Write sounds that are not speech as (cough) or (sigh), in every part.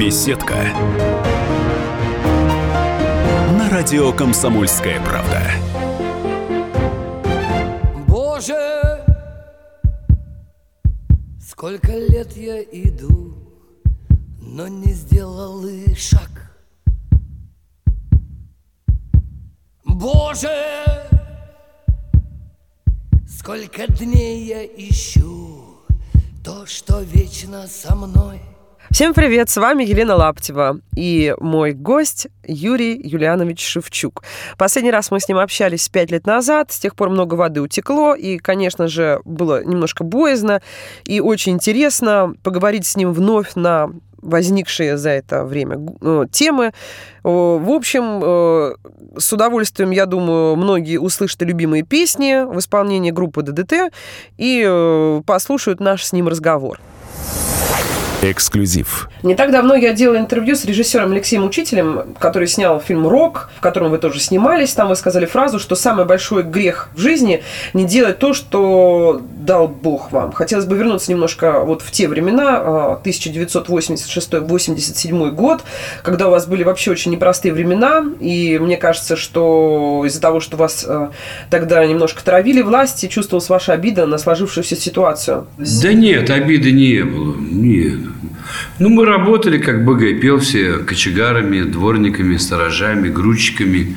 Беседка. На радио Комсомольская правда. Боже, сколько лет я иду, но не сделал и шаг. Боже, сколько дней я ищу то, что вечно со мной. Всем привет, с вами Елена Лаптева и мой гость Юрий Юлианович Шевчук. Последний раз мы с ним общались пять лет назад, с тех пор много воды утекло, и, конечно же, было немножко боязно и очень интересно поговорить с ним вновь на возникшие за это время э, темы. В общем, э, с удовольствием, я думаю, многие услышат любимые песни в исполнении группы ДДТ и э, послушают наш с ним разговор. Эксклюзив. Не так давно я делала интервью с режиссером Алексеем Учителем, который снял фильм «Рок», в котором вы тоже снимались. Там вы сказали фразу, что самый большой грех в жизни – не делать то, что дал Бог вам. Хотелось бы вернуться немножко вот в те времена, 1986-87 а, год, когда у вас были вообще очень непростые времена, и мне кажется, что из-за того, что вас а, тогда немножко травили власти, чувствовалась ваша обида на сложившуюся ситуацию. Да нет, обиды не было. Нет. Ну, мы работали, как БГ пел все, кочегарами, дворниками, сторожами, грузчиками.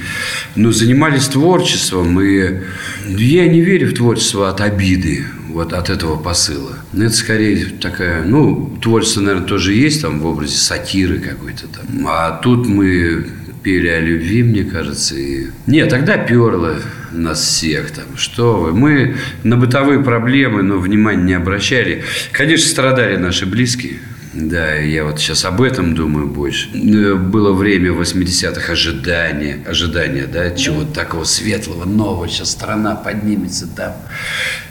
Ну, занимались творчеством. И я не верю в творчество от обиды, вот от этого посыла. Ну, это скорее такая, ну, творчество, наверное, тоже есть там в образе сатиры какой-то там. А тут мы пели о любви, мне кажется. И... Нет, тогда перло нас всех там. Что вы? Мы на бытовые проблемы, но внимания не обращали. Конечно, страдали наши близкие. Да, я вот сейчас об этом думаю больше. Э, было время 80-х ожидания, ожидания, да, чего-то такого светлого, нового, сейчас страна поднимется там.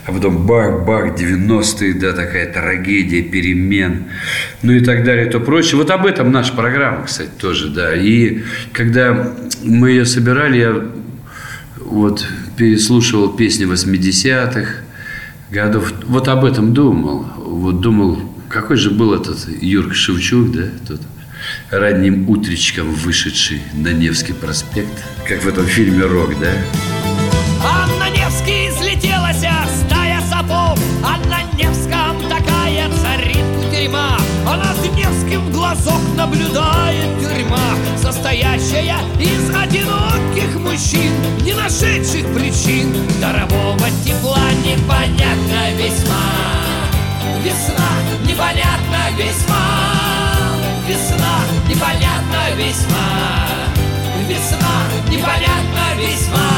А потом бах-бах, 90-е, да, такая трагедия, перемен, ну и так далее, и то прочее. Вот об этом наша программа, кстати, тоже, да. И когда мы ее собирали, я вот переслушивал песни 80-х годов, вот об этом думал. Вот думал, какой же был этот Юрк Шевчук, да, тот ранним утречком вышедший на Невский проспект, как в этом фильме «Рок», да? А на Невский взлетелась стая сапов, а на Невском такая царит тюрьма. А над Невским глазок наблюдает тюрьма, состоящая из одиноких мужчин, не нашедших причин дарового тепла непонятно весьма. Весна непонятна весьма. Весна непонятна весьма. Весна непонятна весьма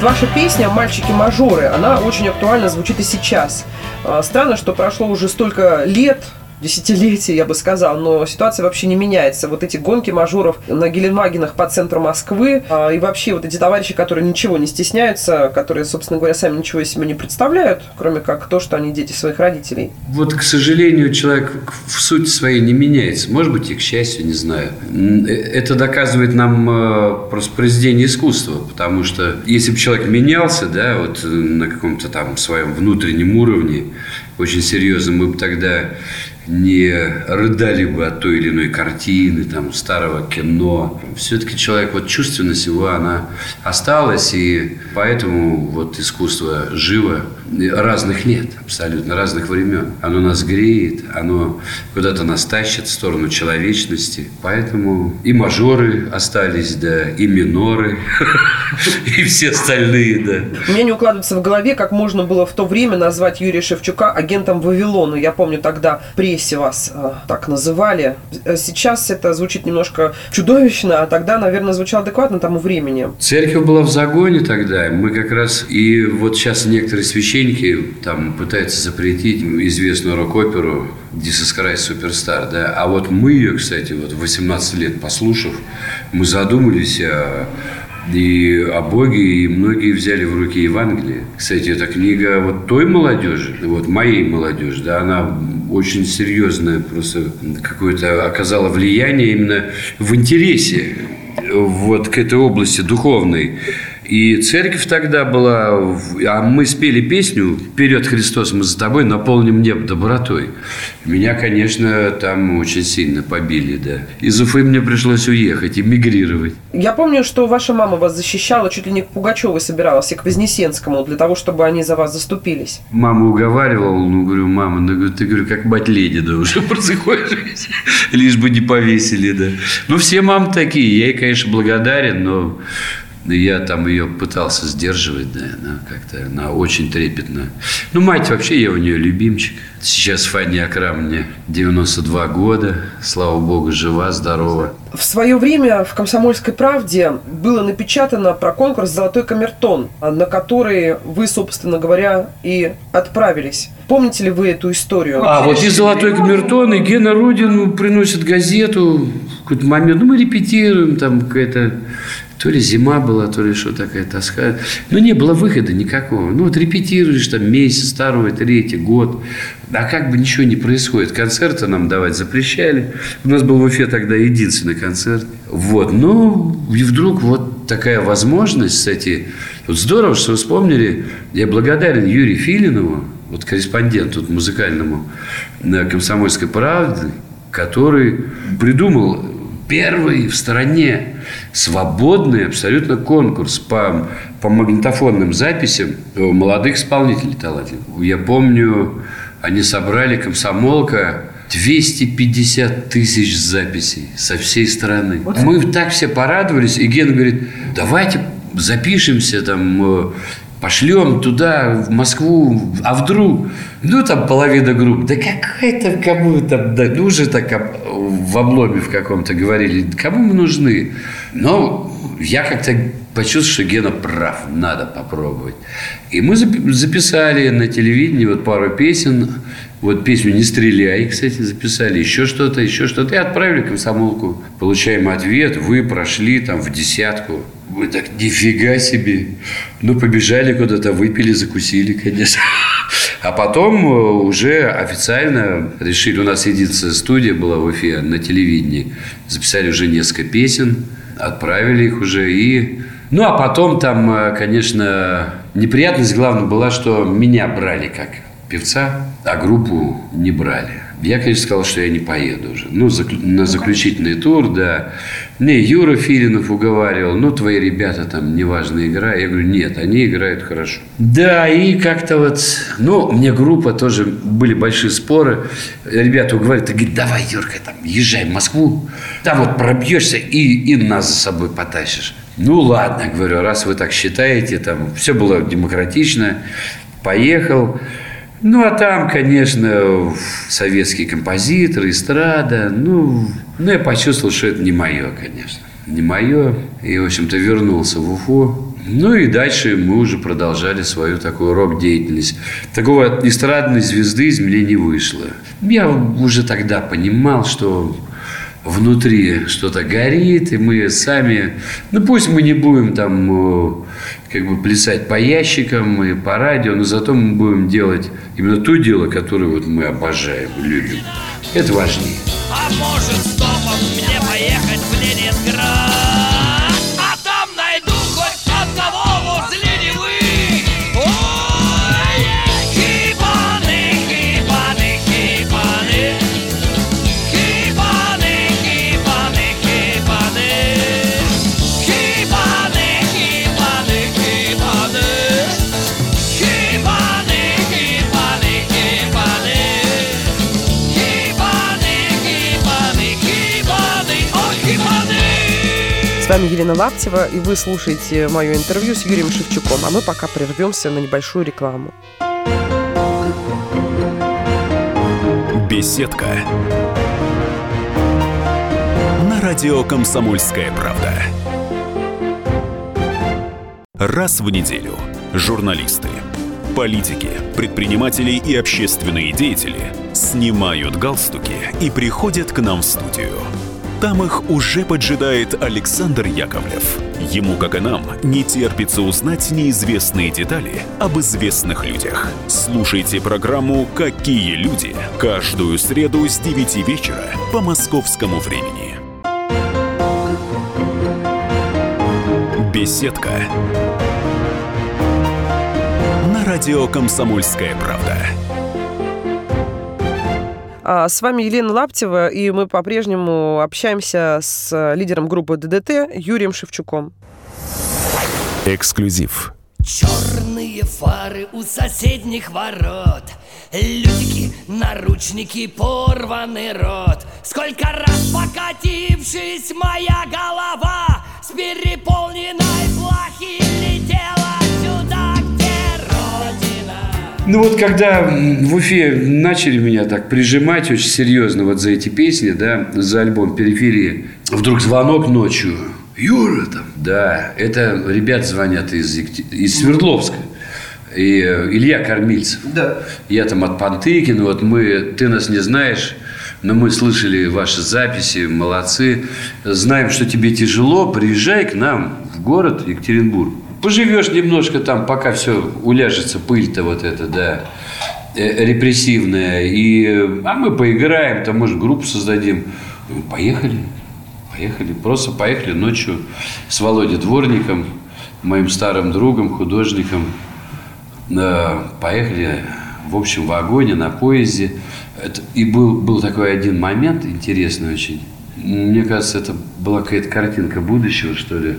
Вот ваша песня «Мальчики-мажоры», она очень актуально звучит и сейчас. А, странно, что прошло уже столько лет, десятилетий, я бы сказал, но ситуация вообще не меняется. Вот эти гонки мажоров на Геленвагенах по центру Москвы а, и вообще вот эти товарищи, которые ничего не стесняются, которые, собственно говоря, сами ничего из себя не представляют, кроме как то, что они дети своих родителей. Вот, к сожалению, человек в сути своей не меняется. Может быть, и к счастью, не знаю. Э, это доказывает нам э, просто произведение искусства, потому что если бы человек менялся, да, вот на каком-то там своем внутреннем уровне, очень серьезно, мы бы тогда не рыдали бы от той или иной картины, там, старого кино. Все-таки человек, вот чувственность его, она осталась, и поэтому вот искусство живо разных лет, абсолютно разных времен. Оно нас греет, оно куда-то нас тащит в сторону человечности. Поэтому и мажоры остались, да, и миноры, (laughs) и все остальные, да. Мне не укладывается в голове, как можно было в то время назвать Юрия Шевчука агентом Вавилона. Я помню, тогда прессе вас э, так называли. Сейчас это звучит немножко чудовищно, а тогда, наверное, звучало адекватно тому времени. Церковь была в загоне тогда. Мы как раз... И вот сейчас некоторые священники там пытаются запретить известную рок-оперу «Jesus Christ Superstar», да, а вот мы ее, кстати, вот 18 лет послушав, мы задумались о и о Боге, и многие взяли в руки Евангелие. Кстати, эта книга вот той молодежи, вот моей молодежи, да, она очень серьезное просто какое-то оказало влияние именно в интересе вот к этой области духовной. И церковь тогда была, а мы спели песню «Вперед, Христос, мы за тобой, наполним небо добротой». Меня, конечно, там очень сильно побили, да. Из Уфы мне пришлось уехать, эмигрировать. Я помню, что ваша мама вас защищала, чуть ли не к Пугачеву собиралась и к Вознесенскому, для того, чтобы они за вас заступились. Мама уговаривала, ну, говорю, мама, ну, ты, говорю, как мать-леди, да, уже (laughs) происходишь, лишь бы не повесили, да. Ну, все мамы такие, я ей, конечно, благодарен, но я там ее пытался сдерживать, да, она как-то, она очень трепетно. Ну, мать вообще, я у нее любимчик. Сейчас Фанни Акрам мне 92 года, слава богу, жива, здорова. В свое время в «Комсомольской правде» было напечатано про конкурс «Золотой камертон», на который вы, собственно говоря, и отправились. Помните ли вы эту историю? А, вот и «Золотой камертон», и Гена Рудин приносит газету. В какой-то момент, ну, мы репетируем, там какая-то то ли зима была, то ли что такая тоска. Но не было выхода никакого. Ну, вот репетируешь там месяц, второй, третий, год. А как бы ничего не происходит. Концерты нам давать запрещали. У нас был в Уфе тогда единственный концерт. Вот. Ну, и вдруг вот такая возможность, кстати. Вот здорово, что вы вспомнили. Я благодарен Юрию Филинову, вот корреспонденту музыкальному на «Комсомольской правде», который придумал первый в стране свободный абсолютно конкурс по, по магнитофонным записям молодых исполнителей талантливых. Я помню, они собрали комсомолка 250 тысяч записей со всей страны. Вот. Мы так все порадовались, и Ген говорит, давайте запишемся там э, пошлем туда, в Москву, а вдруг, ну, там половина групп, да какая-то, кому там, да, ну, уже так в обломе в каком-то говорили, кому мы нужны? Но я как-то почувствовал, что Гена прав, надо попробовать. И мы записали на телевидении вот пару песен, вот песню «Не стреляй», кстати, записали, еще что-то, еще что-то, и отправили комсомолку. Получаем ответ, вы прошли там в десятку. Мы так, нифига себе. Ну, побежали куда-то, выпили, закусили, конечно. (laughs) А потом э, уже официально решили, у нас единственная студия была в Уфе на телевидении. Записали уже несколько песен, отправили их уже и... Ну, а потом там, э, конечно, неприятность главная была, что меня брали как певца, а группу не брали. Я, конечно, сказал, что я не поеду уже. Ну, на заключительный тур, да. Мне Юра Филинов уговаривал, ну, твои ребята там неважно играют. Я говорю, нет, они играют хорошо. Да, и как-то вот, ну, мне группа тоже, были большие споры. Ребята уговаривают, ты говоришь, давай, Юрка, там, езжай в Москву, там вот пробьешься и, и нас за собой потащишь. Ну, ладно, говорю, раз вы так считаете, там, все было демократично, поехал. Ну, а там, конечно, советские композиторы, эстрада. Ну, ну, я почувствовал, что это не мое, конечно. Не мое. И, в общем-то, вернулся в Уфу. Ну и дальше мы уже продолжали свою такую рок-деятельность. Такого эстрадной звезды из меня не вышло. Я уже тогда понимал, что внутри что-то горит, и мы сами, ну пусть мы не будем там э, как бы плясать по ящикам и по радио, но зато мы будем делать именно то дело, которое вот мы обожаем, любим. Это важнее. А может, стопом мне вами Елена Лаптева, и вы слушаете мое интервью с Юрием Шевчуком. А мы пока прервемся на небольшую рекламу. Беседка. На радио «Комсомольская правда». Раз в неделю журналисты, политики, предприниматели и общественные деятели снимают галстуки и приходят к нам в студию – Там их уже поджидает Александр Яковлев. Ему, как и нам, не терпится узнать неизвестные детали об известных людях. Слушайте программу «Какие люди» каждую среду с 9 вечера по московскому времени. Беседка. На радио «Комсомольская правда». А, с вами Елена Лаптева, и мы по-прежнему общаемся с лидером группы ДДТ Юрием Шевчуком. Эксклюзив. Черные фары у соседних ворот Людики, наручники, порванный рот Сколько раз покатившись моя голова С переполненной Ну вот когда в Уфе начали меня так прижимать очень серьезно вот за эти песни, да, за альбом «Периферия», вдруг звонок ночью. Юра там. Да, это ребят звонят из, из Свердловска. И э, Илья Кормильцев. Да. Я там от Пантыкина, вот мы, ты нас не знаешь, но мы слышали ваши записи, молодцы. Знаем, что тебе тяжело, приезжай к нам в город Екатеринбург. Поживешь немножко там, пока все уляжется, пыль-то вот эта, да, э, репрессивная. И, а мы поиграем, там, может, группу создадим. Поехали. Поехали. Просто поехали ночью с Володей Дворником, моим старым другом, художником. Поехали в общем вагоне, на поезде. Это- и был, был такой один момент интересный очень. Мне кажется, это была какая-то картинка будущего, что ли.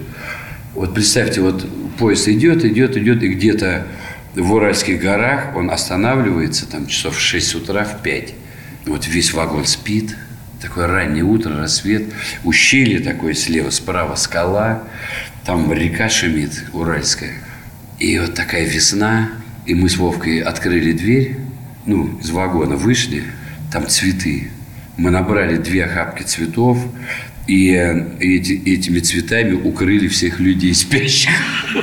Вот представьте, вот поезд идет, идет, идет, и где-то в Уральских горах он останавливается, там часов в 6 утра, в 5. Вот весь вагон спит, такое раннее утро, рассвет, ущелье такое слева, справа скала, там река шумит, Уральская. И вот такая весна, и мы с Вовкой открыли дверь, ну, из вагона вышли, там цветы. Мы набрали две охапки цветов, и э, эти, этими цветами укрыли всех людей спящих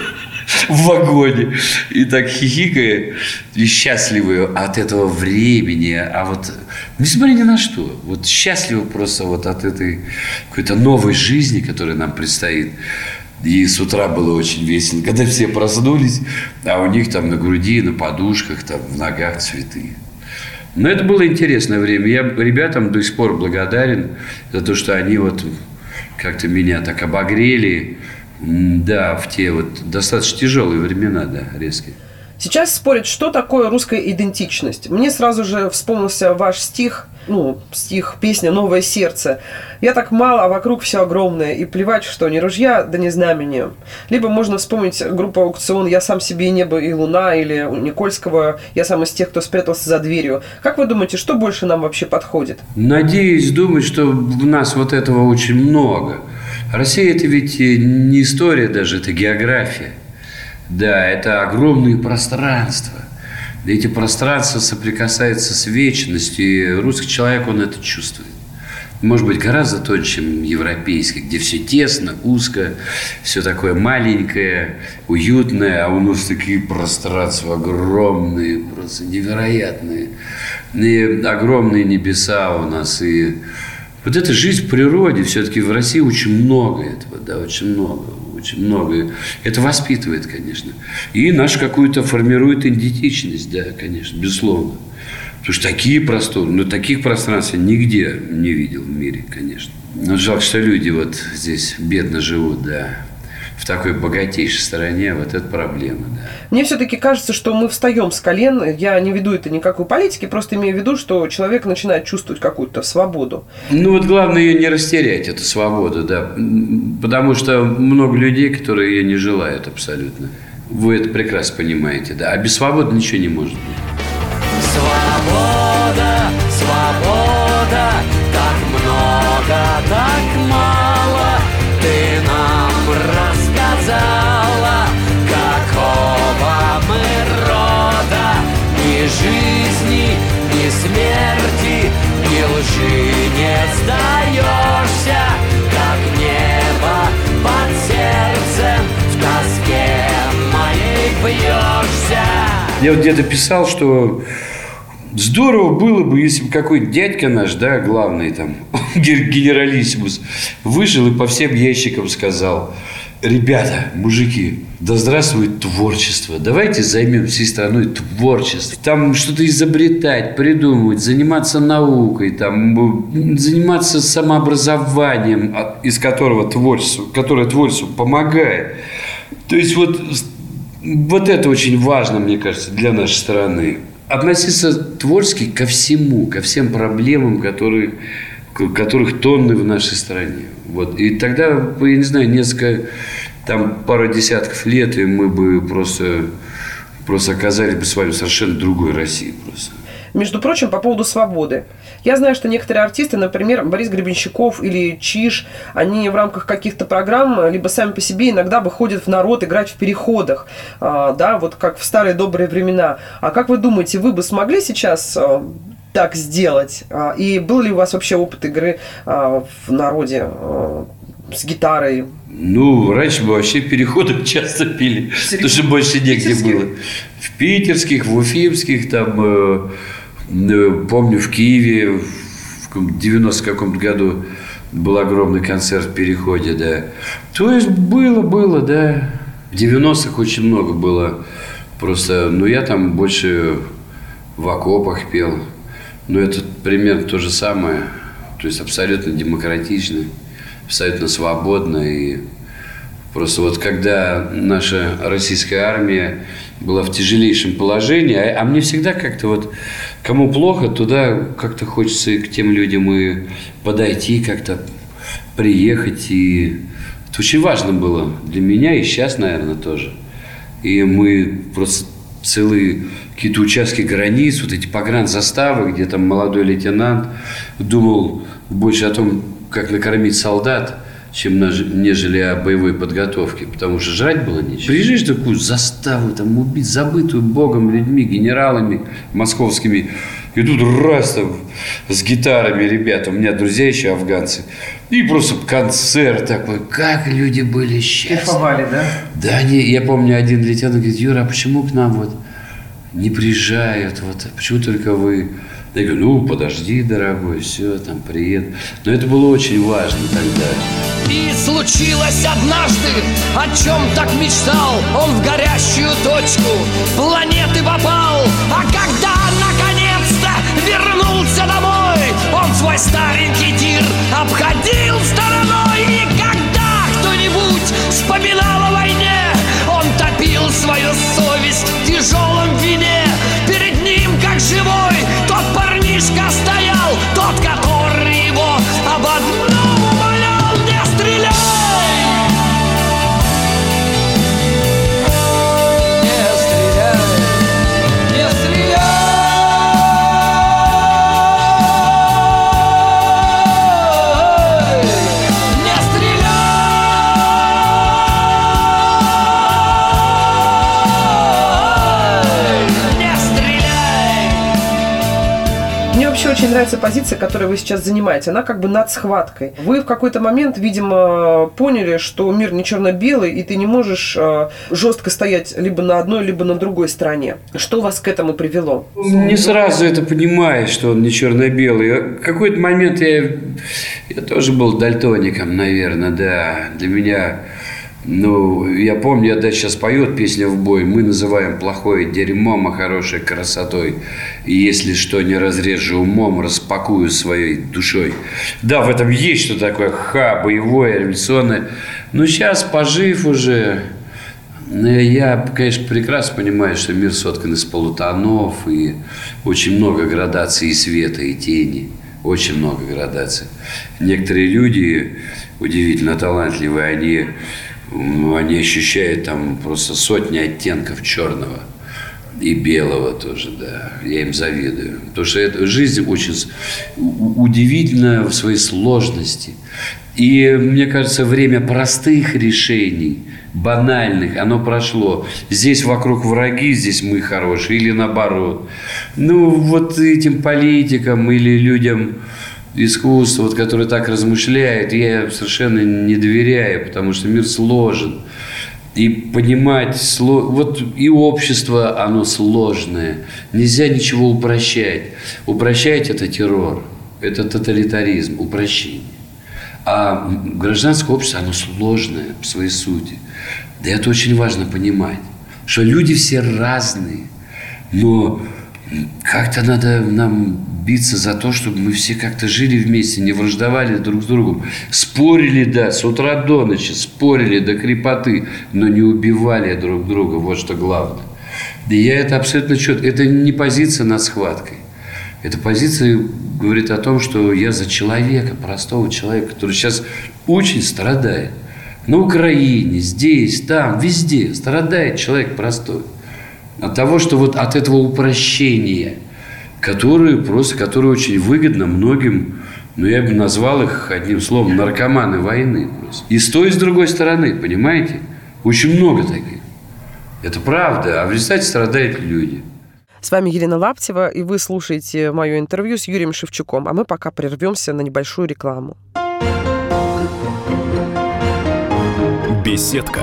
(laughs) в вагоне. И так хихикая и счастливые от этого времени. А вот, несмотря ни на что, вот счастливы просто вот от этой какой-то новой жизни, которая нам предстоит. И с утра было очень весело, когда все проснулись, а у них там на груди, на подушках, там в ногах цветы. Но это было интересное время. Я ребятам до сих пор благодарен за то, что они вот как-то меня так обогрели. Да, в те вот достаточно тяжелые времена, да, резкие. Сейчас спорят, что такое русская идентичность. Мне сразу же вспомнился ваш стих, ну, стих, песня «Новое сердце». «Я так мало, а вокруг все огромное, и плевать, что ни ружья, да ни знамени». Либо можно вспомнить группу «Аукцион» «Я сам себе и небо, и луна», или у Никольского «Я сам из тех, кто спрятался за дверью». Как вы думаете, что больше нам вообще подходит? Надеюсь думать, что в нас вот этого очень много. Россия – это ведь не история даже, это география. Да, это огромные пространства. Эти пространства соприкасаются с вечностью, и русский человек, он это чувствует. Может быть, гораздо тоньше, чем европейский, где все тесно, узко, все такое маленькое, уютное, а у нас такие пространства огромные, просто невероятные. И огромные небеса у нас, и вот эта жизнь в природе, все-таки в России очень много этого, да, очень много, очень много. Это воспитывает, конечно. И нашу какую-то формирует идентичность, да, конечно, безусловно. Потому что такие просторы, ну, таких пространств я нигде не видел в мире, конечно. Но жалко, что люди вот здесь бедно живут, да, в такой богатейшей стране, вот это проблема, да. Мне все-таки кажется, что мы встаем с колен. Я не веду это никакой политики, просто имею в виду, что человек начинает чувствовать какую-то свободу. Ну вот главное ее не растерять, эту свободу, да. Потому что много людей, которые ее не желают абсолютно. Вы это прекрасно понимаете, да. А без свободы ничего не может быть. Свобода, свобода, так много, так мало жизни, ни смерти, ни лжи не сдаешься. Как небо под сердцем в тоске моей бьешься. Я вот где-то писал, что Здорово было бы, если бы какой-то дядька наш, да, главный там, (laughs) генералиссимус, вышел и по всем ящикам сказал, ребята, мужики, да здравствует творчество. Давайте займем всей страной творчество. Там что-то изобретать, придумывать, заниматься наукой, там, заниматься самообразованием, а, из которого творчество, которое творчеству помогает. То есть вот, вот это очень важно, мне кажется, для нашей страны относиться творчески ко всему, ко всем проблемам, которые, которых тонны в нашей стране. Вот. И тогда, я не знаю, несколько, там, пару десятков лет, и мы бы просто, просто оказались бы с вами совершенно другой России просто. Между прочим, по поводу свободы. Я знаю, что некоторые артисты, например, Борис Гребенщиков или Чиш, они в рамках каких-то программ, либо сами по себе иногда выходят в народ играть в переходах, а, да, вот как в старые добрые времена. А как вы думаете, вы бы смогли сейчас а, так сделать? А, и был ли у вас вообще опыт игры в народе с гитарой? Ну, раньше мы вообще переходы (laughs) часто пили, Серьезно? потому что больше негде было. В питерских, в уфимских, там э, Помню, в Киеве в 90 каком-то году был огромный концерт в Переходе, да. То есть было, было, да. В 90-х очень много было. Просто, ну, я там больше в окопах пел. Но это примерно то же самое. То есть абсолютно демократично, абсолютно свободно. И просто вот когда наша российская армия была в тяжелейшем положении, а, а мне всегда как-то вот Кому плохо, туда как-то хочется к тем людям и подойти, как-то приехать. И это очень важно было для меня и сейчас, наверное, тоже. И мы просто целые какие-то участки границ, вот эти погранзаставы, где там молодой лейтенант думал больше о том, как накормить солдат – чем нежели о боевой подготовке, потому что жрать было нечего. Приезжаешь в такую заставу, там убить, забытую богом людьми, генералами московскими, и тут раз там с гитарами ребята, у меня друзья еще афганцы, и просто концерт такой, как люди были счастливы. Кайфовали, да? Да, не, я помню, один лейтенант говорит, Юра, а почему к нам вот не приезжают, вот, почему только вы я говорю, ну, подожди, дорогой, все, там, приеду. Но это было очень важно тогда. И случилось однажды, о чем так мечтал Он в горящую точку планеты попал А когда наконец-то вернулся домой Он свой старенький тир обходил стороной И когда кто-нибудь вспоминал о войне Он топил свою ним, как очень нравится позиция, которую вы сейчас занимаете. Она как бы над схваткой. Вы в какой-то момент, видимо, поняли, что мир не черно-белый, и ты не можешь э, жестко стоять либо на одной, либо на другой стороне. Что вас к этому привело? Не сразу это понимаешь, что он не черно-белый. В какой-то момент я, я тоже был дальтоником, наверное, да. Для меня ну, я помню, я даже сейчас поет песня в бой. Мы называем плохое дерьмом, а хорошее красотой. И если что не разрежу умом, распакую своей душой. Да, в этом есть что такое ха, боевое, революционное. Но сейчас, пожив уже, ну, я, конечно, прекрасно понимаю, что мир соткан из полутонов и очень много градаций и света, и тени. Очень много градаций. Некоторые люди удивительно талантливые, они ну, они ощущают там просто сотни оттенков черного и белого тоже, да. Я им завидую. Потому что эта жизнь очень удивительна в своей сложности. И мне кажется, время простых решений, банальных, оно прошло. Здесь вокруг враги, здесь мы хорошие, или наоборот. Ну, вот этим политикам или людям, искусство, вот, которое так размышляет, я совершенно не доверяю, потому что мир сложен. и понимать, вот и общество, оно сложное. Нельзя ничего упрощать. Упрощать – это террор, это тоталитаризм, упрощение. А гражданское общество, оно сложное в своей сути. Да это очень важно понимать, что люди все разные, но как-то надо нам биться за то, чтобы мы все как-то жили вместе, не враждовали друг с другом. Спорили, да, с утра до ночи, спорили до крепоты, но не убивали друг друга. Вот что главное. И я это абсолютно четко. Это не позиция над схваткой. Эта позиция говорит о том, что я за человека, простого человека, который сейчас очень страдает. На Украине, здесь, там, везде страдает человек простой. От того, что вот от этого упрощения – которые просто, которые очень выгодно многим, ну, я бы назвал их одним словом, наркоманы войны. Просто. И с той, и с другой стороны, понимаете? Очень много таких. Это правда, а в результате страдают люди. С вами Елена Лаптева, и вы слушаете мое интервью с Юрием Шевчуком. А мы пока прервемся на небольшую рекламу. Беседка.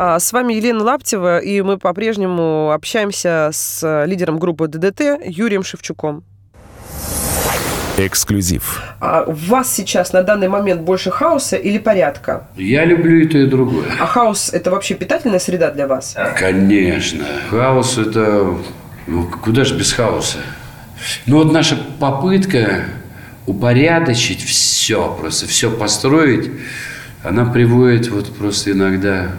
А, с вами Елена Лаптева, и мы по-прежнему общаемся с лидером группы ДДТ Юрием Шевчуком. Эксклюзив. А у вас сейчас на данный момент больше хаоса или порядка? Я люблю и то, и другое. А хаос – это вообще питательная среда для вас? Конечно. Хаос – это… Ну, куда же без хаоса? Ну, вот наша попытка упорядочить все, просто все построить, она приводит вот просто иногда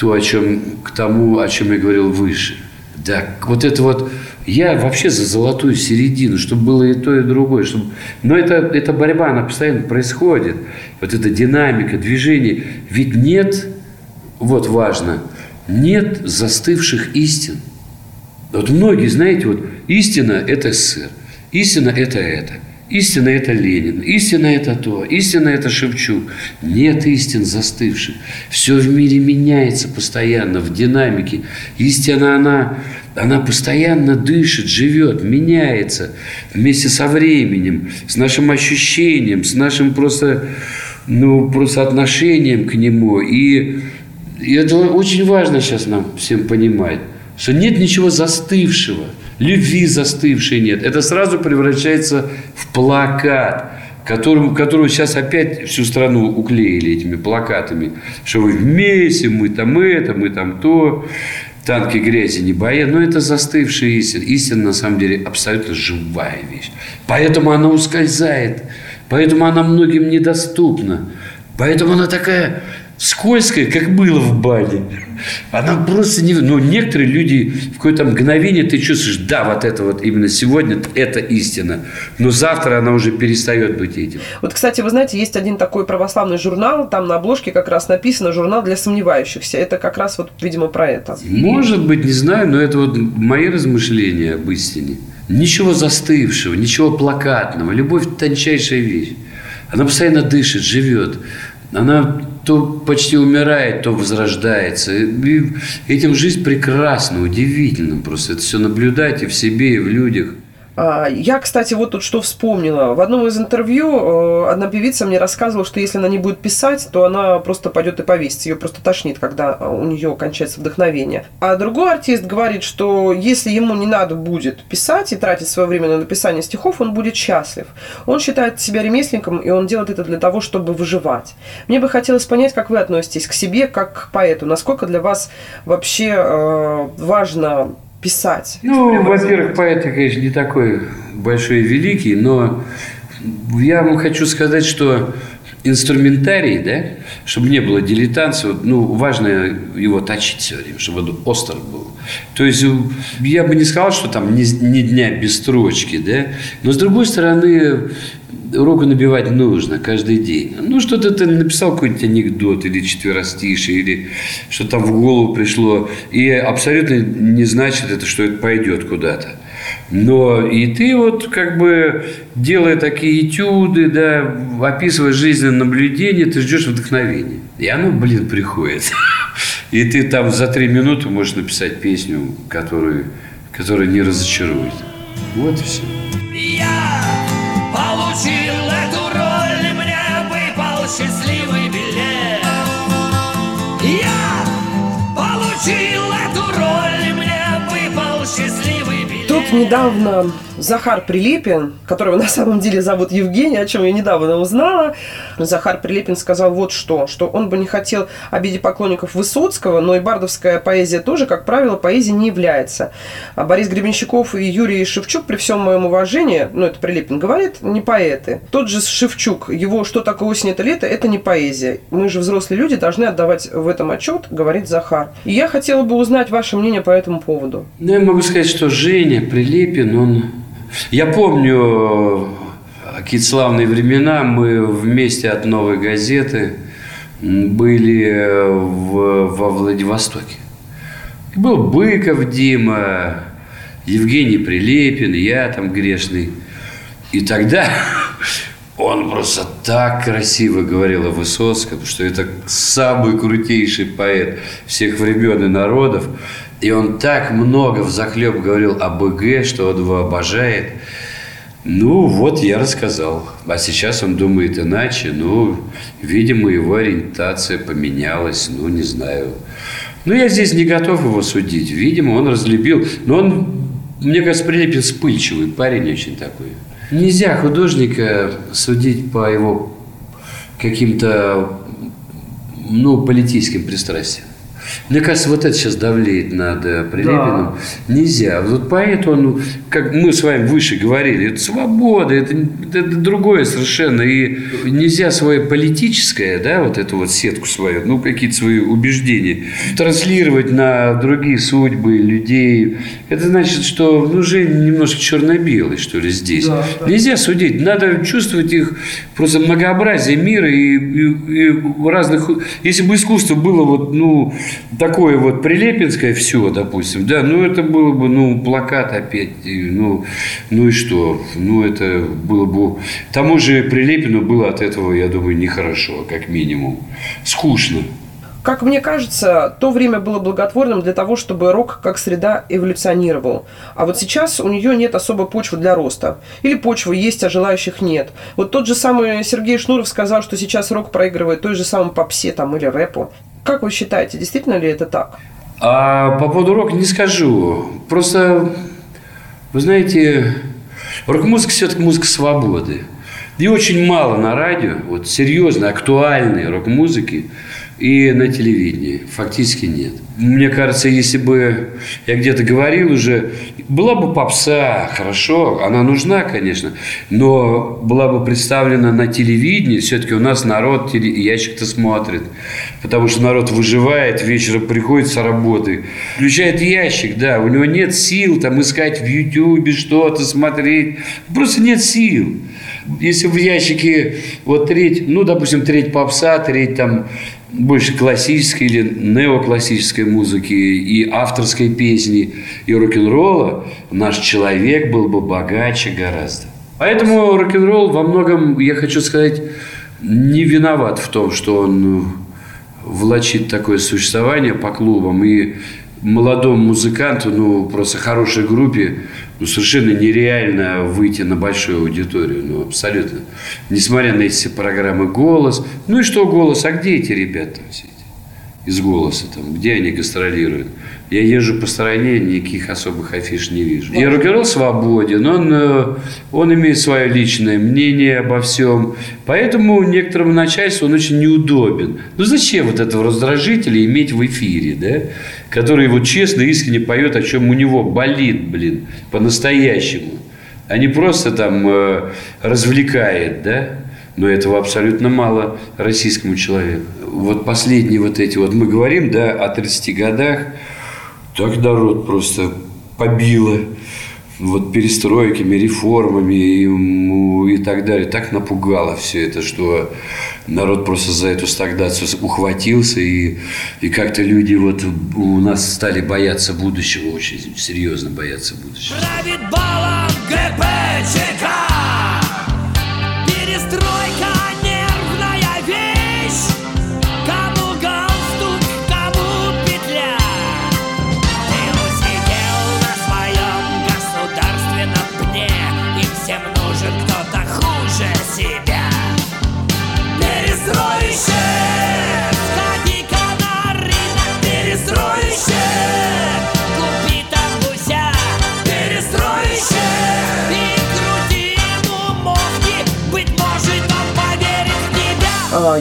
то, о чем, к тому, о чем я говорил выше. Да, вот это вот, я вообще за золотую середину, чтобы было и то, и другое. Чтобы... Но это, эта борьба, она постоянно происходит. Вот эта динамика, движение. Ведь нет, вот важно, нет застывших истин. Вот многие, знаете, вот истина – это СССР, истина – это это – Истина – это Ленин, истина – это то, истина – это Шевчук. Нет истин застывших. Все в мире меняется постоянно, в динамике. Истина, она, она постоянно дышит, живет, меняется вместе со временем, с нашим ощущением, с нашим просто, ну, просто отношением к нему. И, и это очень важно сейчас нам всем понимать, что нет ничего застывшего – любви застывшей нет. Это сразу превращается в плакат, которому, которого сейчас опять всю страну уклеили этими плакатами, что вы вместе, мы там это, мы там то, танки грязи не боя. Но это застывшая истина. Истина, на самом деле, абсолютно живая вещь. Поэтому она ускользает, поэтому она многим недоступна. Поэтому она такая скользкая, как было в бане. Она просто не... Ну, некоторые люди в какое-то мгновение ты чувствуешь, да, вот это вот именно сегодня, это истина. Но завтра она уже перестает быть этим. Вот, кстати, вы знаете, есть один такой православный журнал, там на обложке как раз написано «Журнал для сомневающихся». Это как раз вот, видимо, про это. Может быть, не знаю, но это вот мои размышления об истине. Ничего застывшего, ничего плакатного. Любовь – тончайшая вещь. Она постоянно дышит, живет. Она то почти умирает, то возрождается. И этим жизнь прекрасна, удивительно просто. Это все наблюдать и в себе, и в людях. А, я, кстати, вот тут что вспомнила. В одном из интервью э, одна певица мне рассказывала, что если она не будет писать, то она просто пойдет и повесится. Ее просто тошнит, когда у нее кончается вдохновение. А другой артист говорит, что если ему не надо будет писать и тратить свое время на написание стихов, он будет счастлив. Он считает себя ремесленником, и он делает это для того, чтобы выживать. Мне бы хотелось понять, как вы относитесь к себе, как к поэту. Насколько для вас вообще э, важно писать? Ну, во-первых, поэт, конечно, не такой большой и великий, но я вам хочу сказать, что инструментарий, да, чтобы не было дилетантства, ну, важно его точить все время, чтобы он остр был. То есть, я бы не сказал, что там ни, ни дня без строчки, да, но, с другой стороны, руку набивать нужно каждый день. Ну, что-то ты написал какой-нибудь анекдот или четверостишие, или что там в голову пришло, и абсолютно не значит это, что это пойдет куда-то. Но и ты вот как бы делая такие этюды, да, описывая жизненное наблюдение, ты ждешь вдохновения. И оно, блин, приходит. (laughs) И ты там за три минуты можешь написать песню, которую, которая не разочарует. Вот и все. Недавно Захар Прилепин, которого на самом деле зовут Евгений, о чем я недавно узнала, Захар Прилепин сказал вот что, что он бы не хотел обидеть поклонников Высоцкого, но и бардовская поэзия тоже, как правило, поэзией не является. А Борис Гребенщиков и Юрий Шевчук, при всем моем уважении, ну это Прилепин говорит, не поэты. Тот же Шевчук, его «Что такое осень, это лето» – это не поэзия. Мы же взрослые люди должны отдавать в этом отчет, говорит Захар. И я хотела бы узнать ваше мнение по этому поводу. Ну, я могу сказать, что Женя Прилепин, он я помню какие-то славные времена. Мы вместе от «Новой газеты» были в, во Владивостоке. И был Быков Дима, Евгений Прилепин, я там грешный. И тогда (laughs) он просто так красиво говорил о Высоцком, что это самый крутейший поэт всех времен и народов. И он так много в захлеб говорил о БГ, что он его обожает. Ну, вот я рассказал. А сейчас он думает иначе. Ну, видимо, его ориентация поменялась. Ну, не знаю. Ну, я здесь не готов его судить. Видимо, он разлюбил. Но он, мне кажется, Прилепин вспыльчивый парень очень такой. Нельзя художника судить по его каким-то, ну, политическим пристрастиям. Мне кажется, вот это сейчас давлеет над э, Прилепиным. Да. Нельзя. Вот поэт, он, как мы с вами выше говорили, это свобода, это, это другое совершенно. И нельзя свое политическое, да, вот эту вот сетку свою, ну, какие-то свои убеждения, транслировать на другие судьбы людей. Это значит, что ну, жизнь немножко черно-белый, что ли, здесь. Да, да. Нельзя судить. Надо чувствовать их просто многообразие мира и, и, и разных... Если бы искусство было вот, ну, такое вот прилепинское все, допустим, да, ну это было бы, ну, плакат опять, ну, ну и что, ну это было бы, тому же Прилепину было от этого, я думаю, нехорошо, как минимум, скучно. Как мне кажется, то время было благотворным для того, чтобы рок как среда эволюционировал. А вот сейчас у нее нет особой почвы для роста. Или почвы есть, а желающих нет. Вот тот же самый Сергей Шнуров сказал, что сейчас рок проигрывает той же самой попсе там, или рэпу. Как вы считаете, действительно ли это так? А по поводу рока не скажу. Просто, вы знаете, рок-музыка все-таки музыка свободы. И очень мало на радио, вот серьезно, актуальной рок-музыки и на телевидении. Фактически нет. Мне кажется, если бы я где-то говорил уже, была бы попса, хорошо, она нужна, конечно, но была бы представлена на телевидении, все-таки у нас народ ящик-то смотрит, потому что народ выживает, вечером приходит с работы, включает ящик, да, у него нет сил там искать в Ютьюбе что-то, смотреть, просто нет сил. Если в ящике вот треть, ну, допустим, треть попса, треть там больше классической или неоклассической музыки и авторской песни и рок-н-ролла, наш человек был бы богаче гораздо. Поэтому рок-н-ролл во многом, я хочу сказать, не виноват в том, что он влачит такое существование по клубам. И молодому музыканту, ну, просто хорошей группе, ну, совершенно нереально выйти на большую аудиторию, ну, абсолютно. Несмотря на эти программы «Голос». Ну и что «Голос», а где эти ребята все эти? Из «Голоса», там, где они гастролируют. Я езжу по стране, никаких особых афиш не вижу. И рок-н-ролл свободен, он, э, он имеет свое личное мнение обо всем. Поэтому некоторому начальству он очень неудобен. Ну зачем вот этого раздражителя иметь в эфире, да? Который вот честно, искренне поет, о чем у него болит, блин, по-настоящему. А не просто там э, развлекает, да? Но этого абсолютно мало российскому человеку. Вот последние вот эти вот, мы говорим, да, о 30 годах, так народ просто побило вот перестройками, реформами и, и так далее. Так напугало все это, что народ просто за эту стагнацию ухватился, и, и как-то люди вот у нас стали бояться будущего, очень серьезно бояться будущего.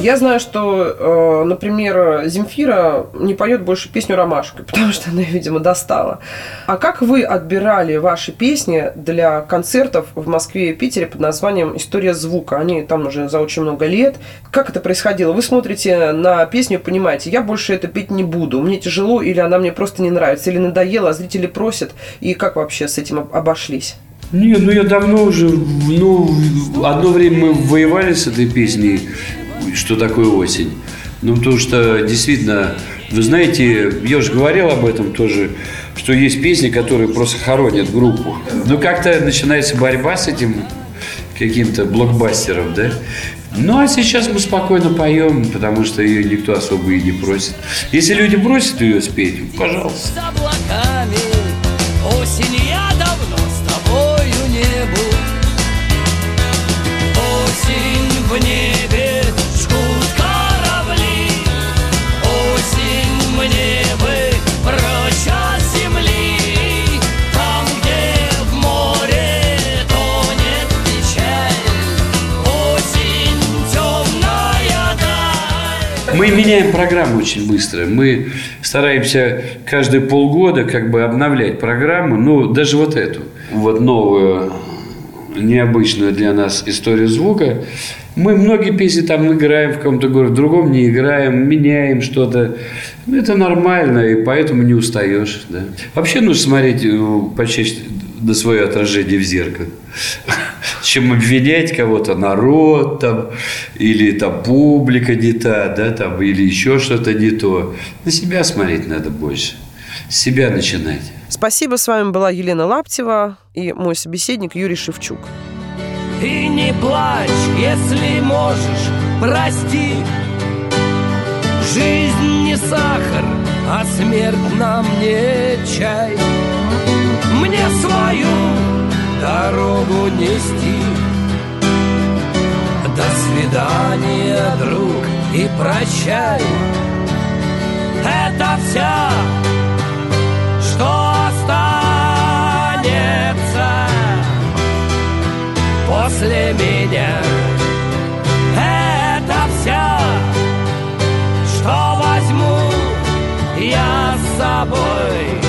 Я знаю, что, э, например, Земфира не поет больше песню «Ромашка», (laughs) потому что она, видимо, достала. А как вы отбирали ваши песни для концертов в Москве и Питере под названием «История звука»? Они там уже за очень много лет. Как это происходило? Вы смотрите на песню и понимаете, я больше это петь не буду, мне тяжело, или она мне просто не нравится, или надоела, а зрители просят. И как вообще с этим об- обошлись? Не, ну я давно уже, ну, одно время мы воевали с этой песней, что такое осень. Ну, потому что действительно, вы знаете, я уже говорил об этом тоже, что есть песни, которые просто хоронят группу. Ну, как-то начинается борьба с этим каким-то блокбастером, да? Ну, а сейчас мы спокойно поем, потому что ее никто особо и не просит. Если люди просят ее спеть, пожалуйста. с облаками Осень Мы меняем программу очень быстро. Мы стараемся каждые полгода как бы обновлять программу. Ну, даже вот эту. Вот новую, необычную для нас историю звука. Мы многие песни там играем в каком-то городе, в другом не играем, меняем что-то. Ну, это нормально, и поэтому не устаешь. Да. Вообще нужно смотреть э, почаще на свое отражение в зеркало. (laughs) Чем обвинять кого-то, народ там, или там публика не та, да, там, или еще что-то не то. На себя смотреть надо больше. С себя начинать. Спасибо, с вами была Елена Лаптева и мой собеседник Юрий Шевчук. И не плачь, если можешь, прости. Жизнь не сахар, а смерть нам не чай. Мне свою дорогу нести. До свидания, друг, и прощай. Это вся, после меня. Это вся, что возьму я с собой